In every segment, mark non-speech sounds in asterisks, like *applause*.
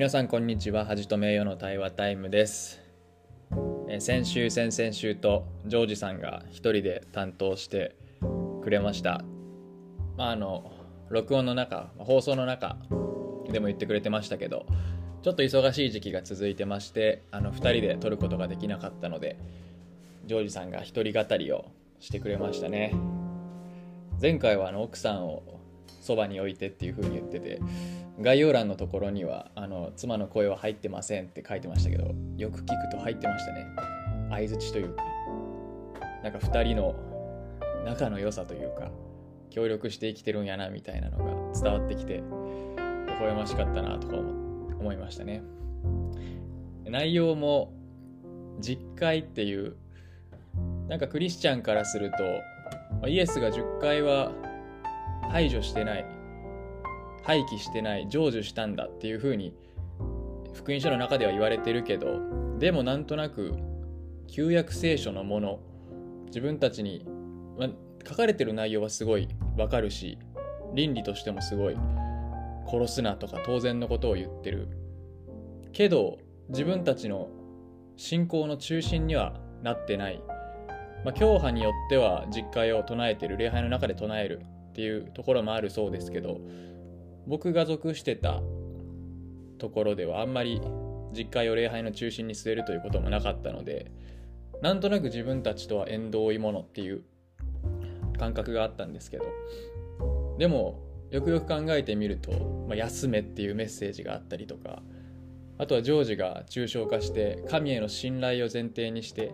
皆さんこんにちは。恥と名誉の対話タイムです。先週先々週とジョージさんが一人で担当してくれました。まああの録音の中放送の中でも言ってくれてましたけどちょっと忙しい時期が続いてましてあの2人で撮ることができなかったのでジョージさんが一人語りをしてくれましたね。前回はあの奥さんをそばに置いてっていう風に言ってて概要欄のところにはあの妻の声は入ってませんって書いてましたけどよく聞くと入ってましたね。相づちというか。なんか2人の仲の良さというか協力して生きてるんやなみたいなのが伝わってきて微笑ましかったなとか思いましたね。内容も実会っていうなんかクリスチャンからするとイエスが10回は排除してない。廃棄してない成就したんだっていうふうに福音書の中では言われてるけどでもなんとなく旧約聖書のもの自分たちに、ま、書かれてる内容はすごいわかるし倫理としてもすごい殺すなとか当然のことを言ってる。けど自分たちの信仰の中心にはなってない、まあ、教派によっては実会を唱えてる礼拝の中で唱えるっていうところもあるそうですけど僕が属してたところではあんまり実会を礼拝の中心に据えるということもなかったのでなんとなく自分たちとは縁遠いものっていう感覚があったんですけどでもよくよく考えてみると「まあ、休め」っていうメッセージがあったりとかあとはジョージが抽象化して神への信頼を前提にして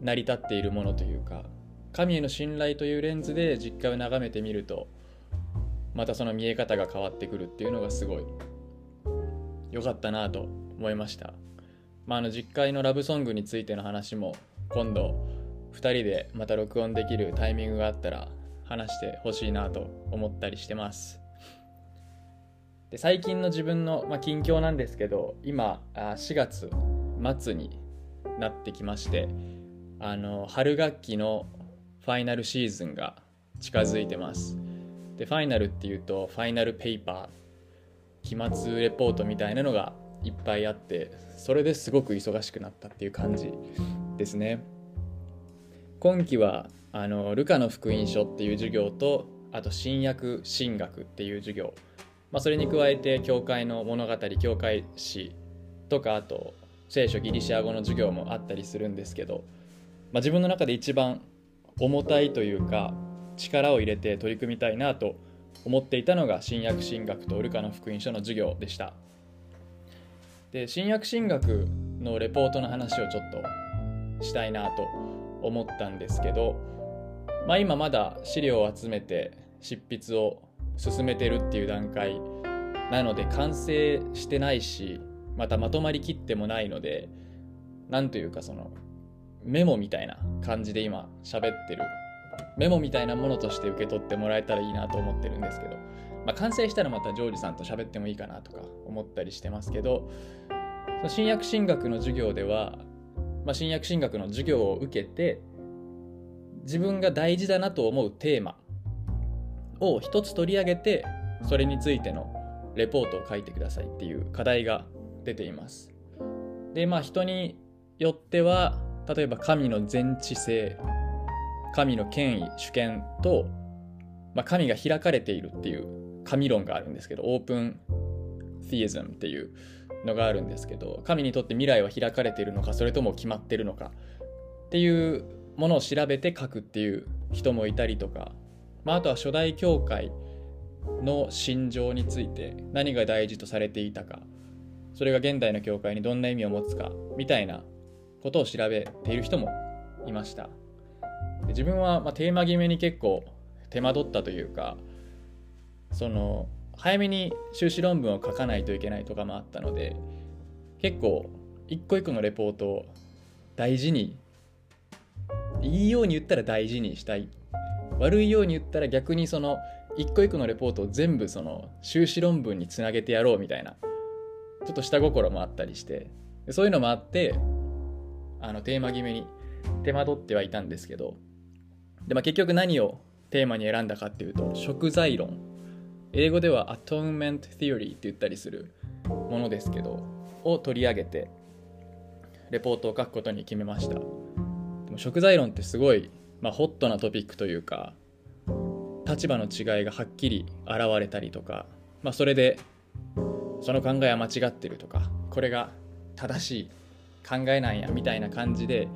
成り立っているものというか神への信頼というレンズで実家を眺めてみるとまたその見え方が変わってくるっていうのがすごい良かったなと思いました。まあ、あの実会のラブソングについての話も今度2人でまた録音できるタイミングがあったら話してほしいなと思ったりしてます。で最近の自分の、まあ、近況なんですけど今4月末になってきましてあの春学期のファイナルシーズンが近づいてます。で、ファイナルっていうと、ファイナルペーパー、期末レポートみたいなのがいっぱいあって、それですごく忙しくなったっていう感じですね。今期は、あの、ルカの福音書っていう授業と、あと、新約神学っていう授業、まあ、それに加えて、教会の物語、教会史とか、あと、聖書ギリシア語の授業もあったりするんですけど、まあ、自分の中で一番重たいというか力を入れて取り組みたいなと思っていたのが新約神学とルカの福音書の授業でした。で新約神学のレポートの話をちょっとしたいなと思ったんですけど、まあ、今まだ資料を集めて執筆を進めてるっていう段階なので完成してないしまたまとまりきってもないので何というかそのメモみたいな感じで今喋ってるメモみたいなものとして受け取ってもらえたらいいなと思ってるんですけど、まあ、完成したらまたジョージさんと喋ってもいいかなとか思ったりしてますけど新約神学の授業では、まあ、新約神学の授業を受けて自分が大事だなと思うテーマを一つ取り上げてそれについてのレポートを書いてくださいっていう課題が出ています。でまあ人によっては例えば神の全知性神の権威主権と、まあ、神が開かれているっていう神論があるんですけどオープンティエズムっていうのがあるんですけど神にとって未来は開かれているのかそれとも決まってるのかっていうものを調べて書くっていう人もいたりとか、まあ、あとは初代教会の心情について何が大事とされていたかそれが現代の教会にどんな意味を持つかみたいなことを調べている人もいました。自分はまテーマ決めに結構手間取ったというかその早めに修士論文を書かないといけないとかもあったので結構一個一個のレポートを大事にいいように言ったら大事にしたい悪いように言ったら逆にその一個一個のレポートを全部その修士論文につなげてやろうみたいなちょっと下心もあったりしてそういうのもあってあのテーマ決めに手間取ってはいたんですけどで、まあ、結局何をテーマに選んだかっていうと食材論。英語では atonement theory って言ったりするものですけどを取り上げてレポートを書くことに決めました。でも食材論ってすごい、まあ、ホットなトピックというか立場の違いがはっきり現れたりとか、まあ、それでその考えは間違ってるとかこれが正しい考えなんやみたいな感じで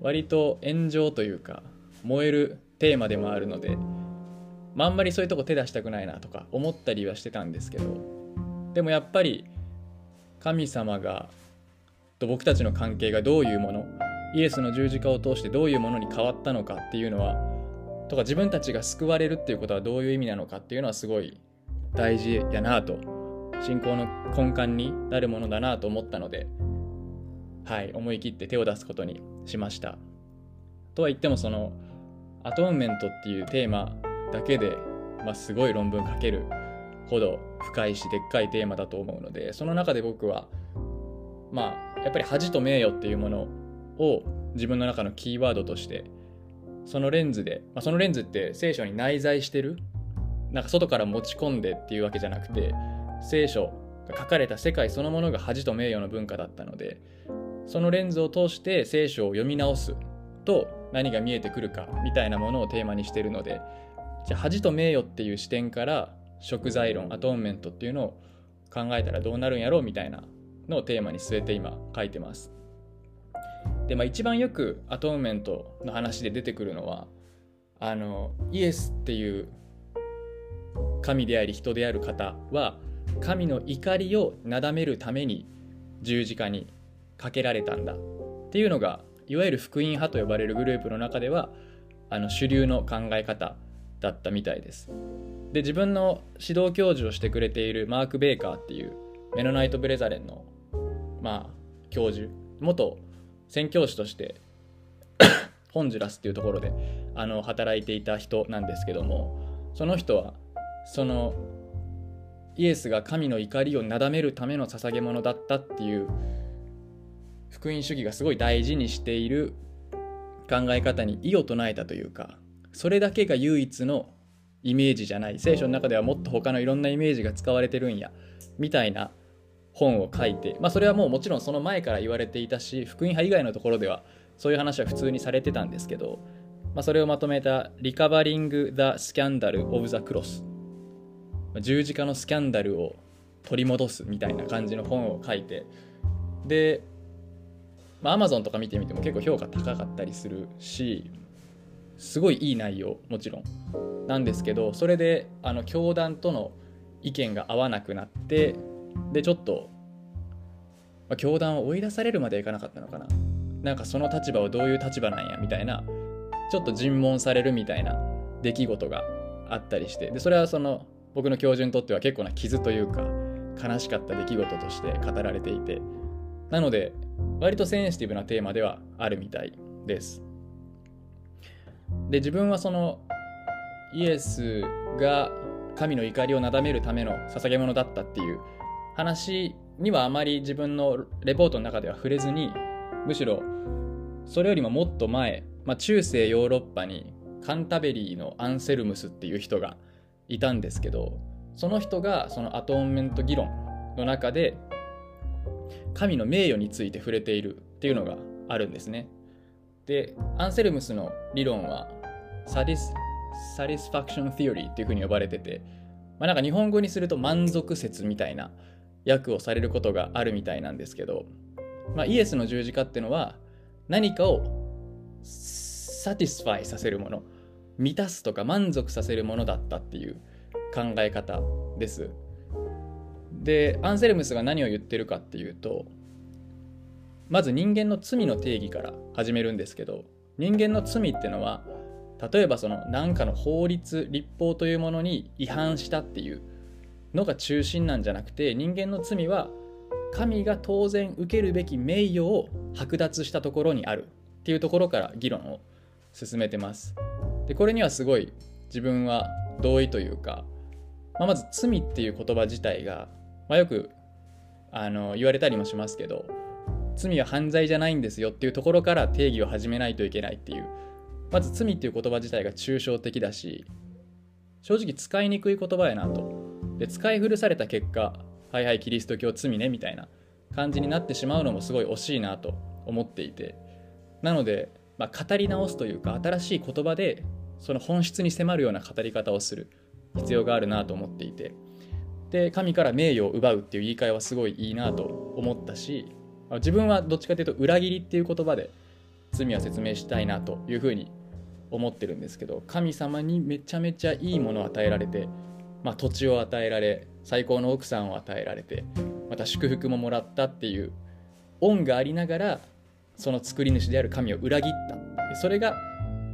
割と炎上というか燃えるテーマでもあるので、まあ、あんまりそういうとこ手出したくないなとか思ったりはしてたんですけどでもやっぱり神様がと僕たちの関係がどういうものイエスの十字架を通してどういうものに変わったのかっていうのはとか自分たちが救われるっていうことはどういう意味なのかっていうのはすごい大事やなと信仰の根幹になるものだなと思ったのではい思い切って手を出すことにしました。とは言ってもそのアトーンメントっていうテーマだけで、まあ、すごい論文書けるほど深いしでっかいテーマだと思うのでその中で僕はまあやっぱり恥と名誉っていうものを自分の中のキーワードとしてそのレンズで、まあ、そのレンズって聖書に内在してる。なんか外から持ち込んでっていうわけじゃなくて聖書が書かれた世界そのものが恥と名誉の文化だったのでそのレンズを通して聖書を読み直す。と何が見えてくるかみたいなものをテーマにしてるのでじゃ恥と名誉っていう視点から食材論アトーンメントっていうのを考えたらどうなるんやろうみたいなのをテーマに据えて今書いてます。でまあ一番よくアトーンメントの話で出てくるのはあのイエスっていう神であり人である方は神の怒りをなだめるために十字架にかけられたんだっていうのがいわゆる福音派と呼ばれるグループの中ではあの主流の考え方だったみたいです。で自分の指導教授をしてくれているマーク・ベーカーっていうメノナイト・ブレザレンのまあ教授元宣教師として *coughs* ホンジュラスっていうところであの働いていた人なんですけどもその人はそのイエスが神の怒りをなだめるための捧げ物だったっていう福音主義がすごい大事にしている考え方に異を唱えたというかそれだけが唯一のイメージじゃない。聖書の中ではもっと他のいろんなイメージが使われてるんやみたいな本を書いて、まあ、それはもうもちろんその前から言われていたし福音派以外のところではそういう話は普通にされてたんですけど、まあ、それをまとめた「Recovering the Scandal of the Cross」十字架のスキャンダルを取り戻すみたいな感じの本を書いてで、まあ、Amazon とか見てみても結構評価高かったりするしすごいいい内容もちろん。なんですけどそれであの教団との意見が合わなくなってでちょっと、まあ、教団を追い出されるまでいかなかったのかな。なんかその立場はどういう立場なんやみたいなちょっと尋問されるみたいな出来事があったりしてでそれはその僕の教授にとっては結構な傷というか悲しかった出来事として語られていてなので割とセンシティブなテーマではあるみたいです。で自分はそのイエスが神の怒りをなだめるための捧げ物だったっていう話にはあまり自分のレポートの中では触れずにむしろそれよりももっと前、まあ、中世ヨーロッパにカンタベリーのアンセルムスっていう人がいたんですけどその人がそのアトーンメント議論の中で神の名誉について触れているっていうのがあるんですね。でアンセルムスの理論はサディスサティスファクション・ティオリーっていうふうに呼ばれてて、まあ、なんか日本語にすると満足説みたいな訳をされることがあるみたいなんですけど、まあ、イエスの十字架っていうのは何かを satisfy させるもの満たすとか満足させるものだったっていう考え方です。でアンセルムスが何を言ってるかっていうとまず人間の罪の定義から始めるんですけど人間の罪ってのは例えばその何かの法律立法というものに違反したっていうのが中心なんじゃなくて人間の罪は神が当然受けるべき名誉を剥奪したところにあるっていうところから議論を進めてます。でこれにはすごい自分は同意というか、まあ、まず罪っていう言葉自体が、まあ、よくあの言われたりもしますけど罪は犯罪じゃないんですよっていうところから定義を始めないといけないっていう。まず罪っていう言葉自体が抽象的だし正直使いにくい言葉やなと。で使い古された結果はいはいキリスト教罪ねみたいな感じになってしまうのもすごい惜しいなと思っていて。なので、まあ、語り直すというか新しい言葉でその本質に迫るような語り方をする必要があるなと思っていて。で神から名誉を奪うっていう言い換えはすごいいいなと思ったし自分はどっちかというと裏切りっていう言葉で罪は説明したいなというふうに思ってるんですけど神様にめちゃめちゃいいものを与えられて、まあ、土地を与えられ最高の奥さんを与えられてまた祝福ももらったっていう恩がありながらその作り主である神を裏切ったそれが、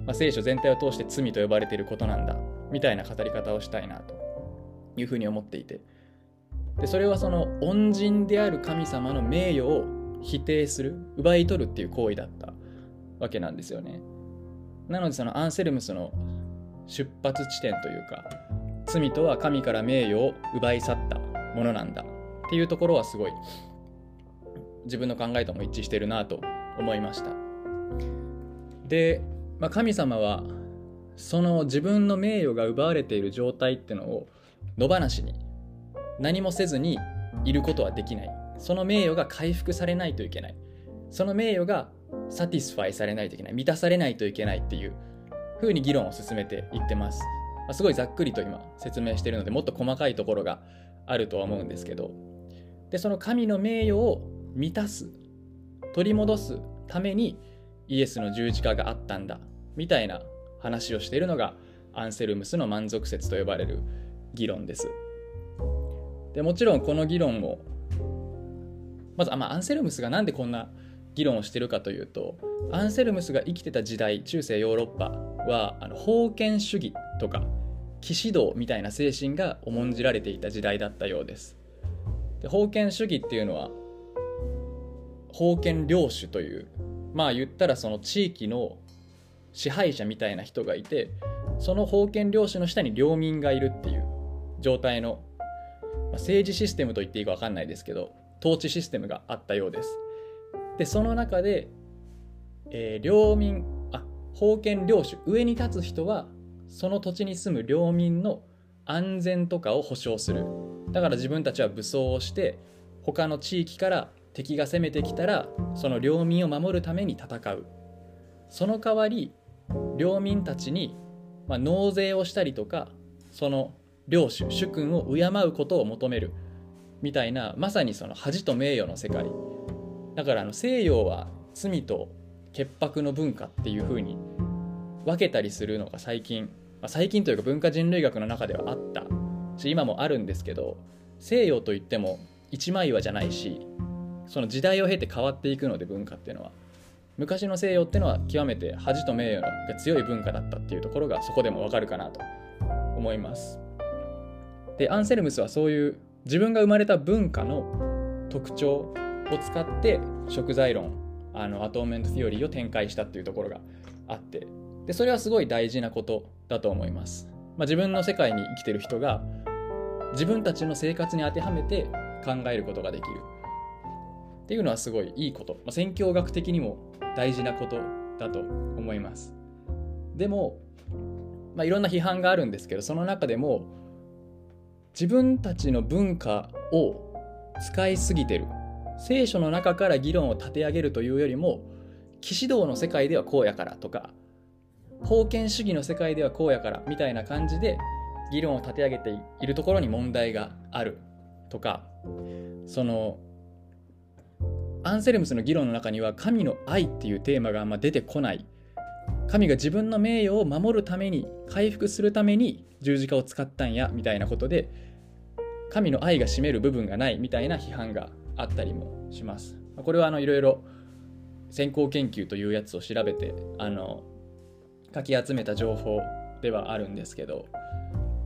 まあ、聖書全体を通して罪と呼ばれていることなんだみたいな語り方をしたいなというふうに思っていて。でそれはその恩人である神様の名誉を否定する奪い取るっていう行為だったわけなんですよね。なのでそのアンセルムスの出発地点というか罪とは神から名誉を奪い去ったものなんだっていうところはすごい自分の考えとも一致してるなと思いました。で、まあ、神様はその自分の名誉が奪われている状態っていうのを野放しに何もせずにいることはできない。その名誉が回復されないといけない。その名誉が satisfy されないといけない。満たされないといけないっていうふうに議論を進めていってます、まあ、すごいざっくりと今説明してるのでもっと細かいところがあるとは思うんですけど。でその神の名誉を満たす取り戻すためにイエスの十字架があったんだみたいな話をしているのがアンセルムスの満足説と呼ばれる議論です。でもちろんこの議論をまずあ、まあ、アンセルムスがなんでこんな議論をしてるかというとアンセルムスが生きてた時代中世ヨーロッパはあの封建主義とか騎士道みたいな精神が重んじられていた時代だったようです。で封建主義っていうのは封建領主というまあ言ったらその地域の支配者みたいな人がいてその封建領主の下に領民がいるっていう状態の、まあ、政治システムと言っていいか分かんないですけど統治システムがあったようです。でその中で、えー、領民あ封建領主上に立つ人はその土地に住む領民の安全とかを保障するだから自分たちは武装をして他の地域から敵が攻めてきたらその領民を守るために戦うその代わり領民たちに、まあ、納税をしたりとかその領主主君を敬うことを求める。みたいなまさにその恥と名誉の世界。だからあの西洋は罪と潔白の文化っていう風に分けたりするのが最近、まあ、最近というか文化人類学の中ではあった。し今もあるんですけど西洋といっても一枚岩じゃないしその時代を経て変わっていくので文化っていうのは。昔の西洋っていうのは極めて恥と名誉が強い文化だったっていうところがそこでもわかるかなと思います。でアンセルムスはそういう自分が生まれた文化の特徴を使って食材論あのアトーメント・ティオリーを展開したっていうところがあってでそれはすごい大事なことだと思います、まあ、自分の世界に生きてる人が自分たちの生活に当てはめて考えることができる。っていうのはすごいいいこと、まあ、宣教学的にも大事なことだと思います。でも、まあ、いろんな批判があるんですけどその中でも自分たちの文化を使いすぎてる。聖書の中から議論を立て上げるというよりも騎士道の世界ではこうやからとか封建主義の世界ではこうやからみたいな感じで議論を立て上げているところに問題があるとかそのアンセルムスの議論の中には神の愛っていうテーマがあんま出てこない神が自分の名誉を守るために回復するために十字架を使ったんやみたいなことで神の愛が占める部分がないみたいな批判があったりもします。これはいろいろ先行研究というやつを調べてあのかき集めた情報ではあるんですけど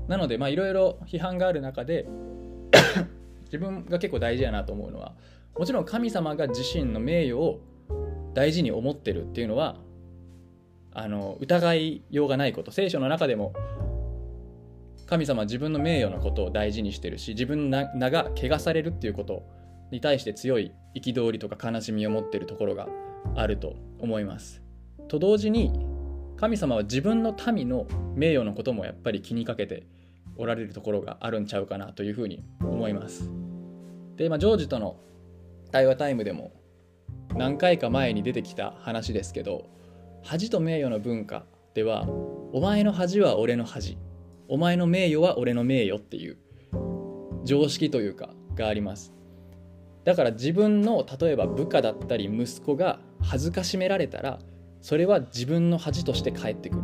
なのでいろいろ批判がある中で *coughs* 自分が結構大事やなと思うのはもちろん神様が自身の名誉を大事に思ってるっていうのはあの疑いようがないこと聖書の中でも神様は自分の名誉のことを大事にしてるし自分の名が汚されるっていうことに対して強い憤りとか悲しみを持ってるところがあると思います。と同時に神様は自分の民の名誉のこともやっぱり気にかけておられるところがあるんちゃうかなというふうに思います。で、まあ、ジョージとの対話タイムでも何回か前に出てきた話ですけど恥と名誉の文化ではお前の恥は俺の恥お前の名誉は俺の名誉っていう常識というかがあります。だから自分の例えば部下だったり息子が恥ずかしめられたらそれは自分の恥として返ってくる。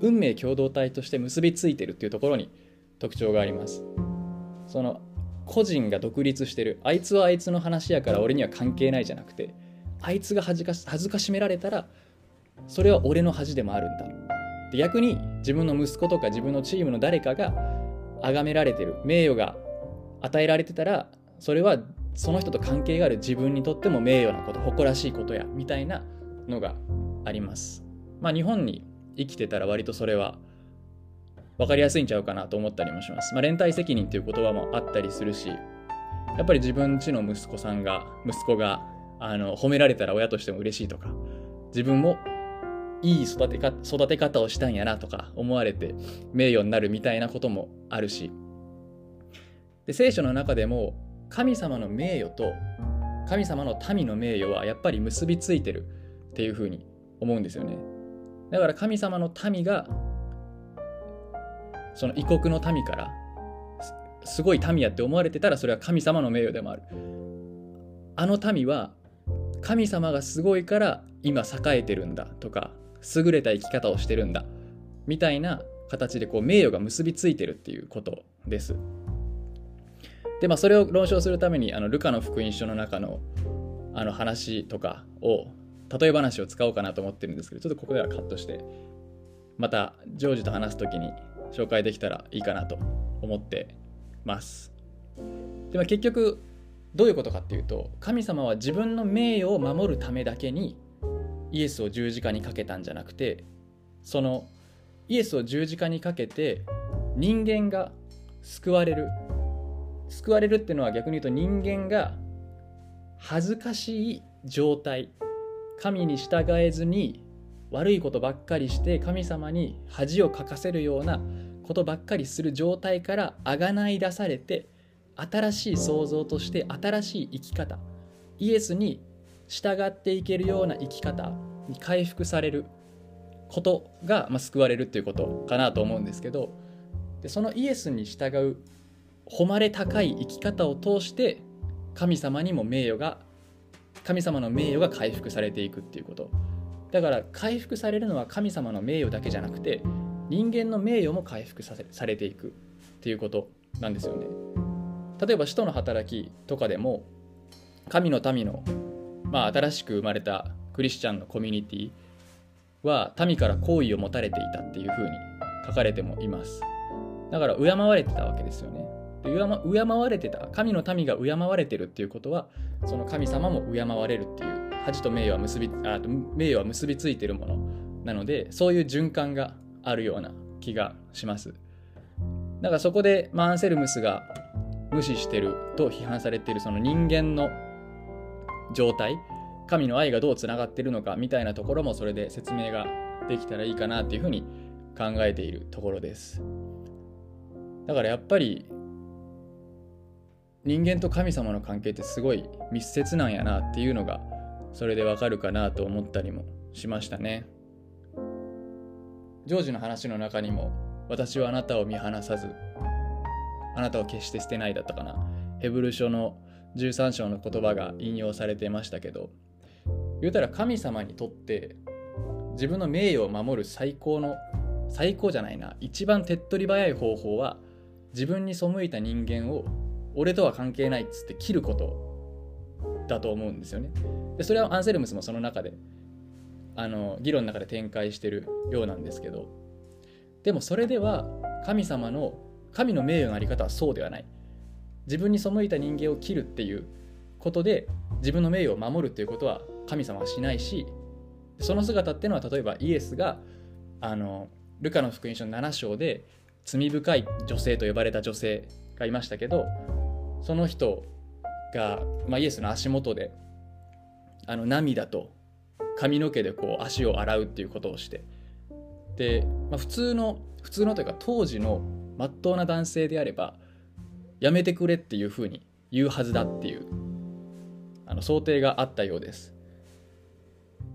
運命共同体として結びついてるっていうところに特徴があります。その個人が独立してるあいつはあいつの話やから俺には関係ないじゃなくてあいつが恥ずかし恥ずかしめられたらそれは俺の恥でもあるんだで逆に自分の息子とか自分のチームの誰かが崇められてる名誉が与えられてたらそれはその人と関係がある自分にとっても名誉なこと誇らしいことやみたいなのがありますまあ日本に生きてたら割とそれは分かりやすいんちゃうかなと思ったりもします。まあ、連帯責任っていう言葉もあったりするしやっぱり自分ちの息子さんが息子があの褒められたら親としても嬉しいとか自分もいい育てか育て方をしたんやなとか思われて名誉になるみたいなこともあるし。で聖書の中でも神様の名誉と神様の民の名誉はやっぱり結びついてるっていうふうに思うんですよね。だから神様の民がその異国の民からすごい民やって思われてたらそれは神様の名誉でもある。あの民は神様がすごいから今栄えてるんだとか優れた生き方をしてるんだみたいな形でこう名誉が結びついてるっていうことです。でまあそれを論証するためにあのルカの福音書の中のあの話とかを例え話を使おうかなと思ってるんですけどちょっとここではカットしてまたジョージと話す時に紹介できたらいいかなと思ってます。でも結局どういうことかっていうと神様は自分の名誉を守るためだけにイエスを十字架にかけたんじゃなくてそのイエスを十字架にかけて人間が救われる。救われるっていうのは逆に言うと人間が恥ずかしい状態。神に従えずに悪いことばっかりして神様に恥をかかせるようなことばっかりする状態からあがない出されて新しい創造として新しい生き方。イエスに従っていけるような生き方に回復されることが、まあ、救われるっていうことかなと思うんですけどでそのイエスに従う誉れ高い生き方を通して神様にも名誉が神様の名誉が回復されていくっていうこと。だから回復されるのは神様の名誉だけじゃなくて人間の名誉も回復させされていくっていうことなんですよね。例えば使徒の働きとかでも神の民のまあ、新しく生まれたクリスチャンのコミュニティは民から好意を持たれていたっていうふうに書かれてもいます。だから敬われてたわけですよね。で敬われてた神の民が敬われてるっていうことはその神様も敬われるっていう恥と名誉は結びあ名誉は結びついてるものなのでそういう循環があるような気がします。だからそこで、マンセルムスが無視してると批判されているその人間の状態神の愛がどうつながってるのかみたいなところもそれで説明ができたらいいかなっていうふうに考えているところです。だからやっぱり人間と神様の関係ってすごい密接なんやなっていうのがそれでわかるかなと思ったりもしましたね。ジョージの話の中にも私はあなたを見放さずあなたを決して捨てないだったかな。ヘブル書の13章の言葉が引用されてましたけど言うたら神様にとって自分の名誉を守る最高の最高じゃないな一番手っ取り早い方法は自分に背いた人間を俺とは関係ないっつって切ることだと思うんですよね。でそれはアンセルムスもその中であの議論の中で展開してるようなんですけどでもそれでは神様の神の名誉のあり方はそうではない。自分に背いた人間を切るっていうことで自分の名誉を守るっていうことは神様はしないしその姿っていうのは例えばイエスがあのルカの福音書7章で罪深い女性と呼ばれた女性がいましたけどその人が、まあ、イエスの足元であの涙と髪の毛でこう足を洗うっていうことをしてで、まあ、普通の普通のというか当時のまっとうな男性であればやめてくれっていうふうに言うはずだっていうあの想定があったようです。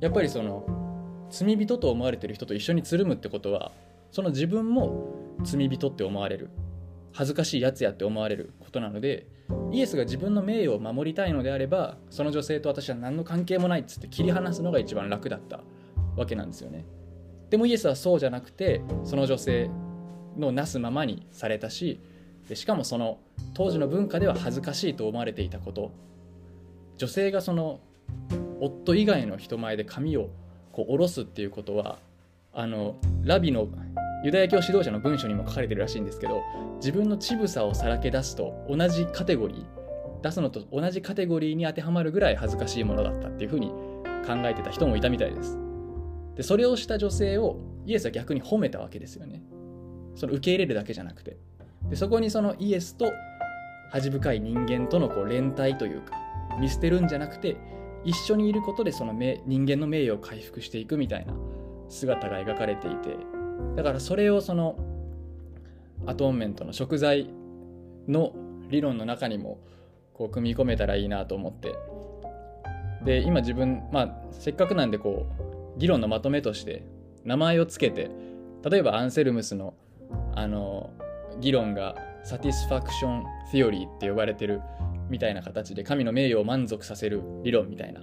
やっぱりその罪人と思われてる人と一緒につるむってことはその自分も罪人って思われる恥ずかしいやつやって思われることなのでイエスが自分の名誉を守りたいのであればその女性と私は何の関係もないっつって切り離すのが一番楽だったわけなんですよね。でもイエスはそうじゃなくてその女性のなすままにされたしでしかもその当時の文化では恥ずかしいと思われていたこと。女性がその夫以外の人前で髪をこう下ろすっていうことはあのラビのユダヤ教指導者の文書にも書かれてるらしいんですけど自分の乳房をさらけ出すと同じカテゴリー出すのと同じカテゴリーに当てはまるぐらい恥ずかしいものだったっていうふうに考えてた人もいたみたいです。でそれをした女性をイエスは逆に褒めたわけですよね。その受け入れるだけじゃなくて。でそこにそのイエスと恥深い人間とのこう連帯というか見捨てるんじゃなくて一緒にいることでその人間の名誉を回復していくみたいな姿が描かれていてだからそれをそのアトーンメントの食材の理論の中にもこう組み込めたらいいなと思ってで今自分まあせっかくなんでこう議論のまとめとして名前をつけて例えばアンセルムスのあの議論がサティスファクション・ティオリーって呼ばれてるみたいな形で神の名誉を満足させる理論みたいな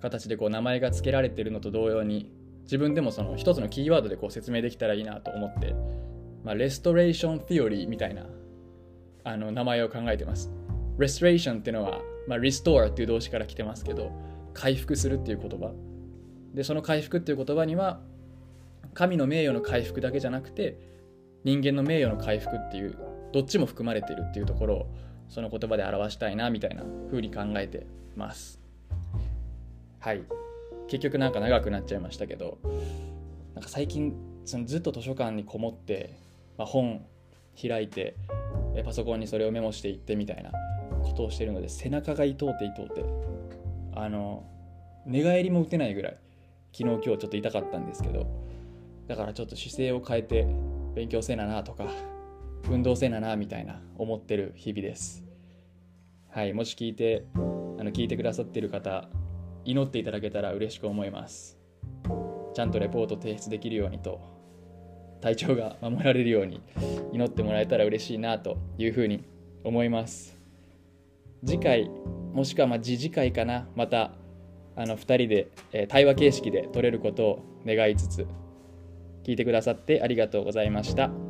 形でこう名前が付けられてるのと同様に自分でもその一つのキーワードでこう説明できたらいいなと思って、まあ、レストレーション・ティオリーみたいなあの名前を考えてます。レストレーションっていうのは、まあ、restore っていう動詞から来てますけど回復するっていう言葉でその回復っていう言葉には神の名誉の回復だけじゃなくて人間の名誉の回復っていうどっちも含まれてるっていうところをその言葉で表したいなみたいな風に考えてます。はい。結局なんか長くなっちゃいましたけどなんか最近そのずっと図書館にこもって、まあ、本開いてパソコンにそれをメモしていってみたいなことをしてるので背中が痛うて痛うてあの寝返りも打てないぐらい昨日今日ちょっと痛かったんですけどだからちょっと姿勢を変えて勉強せななとか運動せななみたいな思ってる日々です。はいもし聞いてあの聞いてくださってる方祈っていただけたら嬉しく思います。ちゃんとレポート提出できるようにと体調が守られるように祈ってもらえたら嬉しいなというふうに思います。次回もしくはま次次回かなまたあの2人で、え対話形式で取れることを願いつつ聞いてくださってありがとうございました。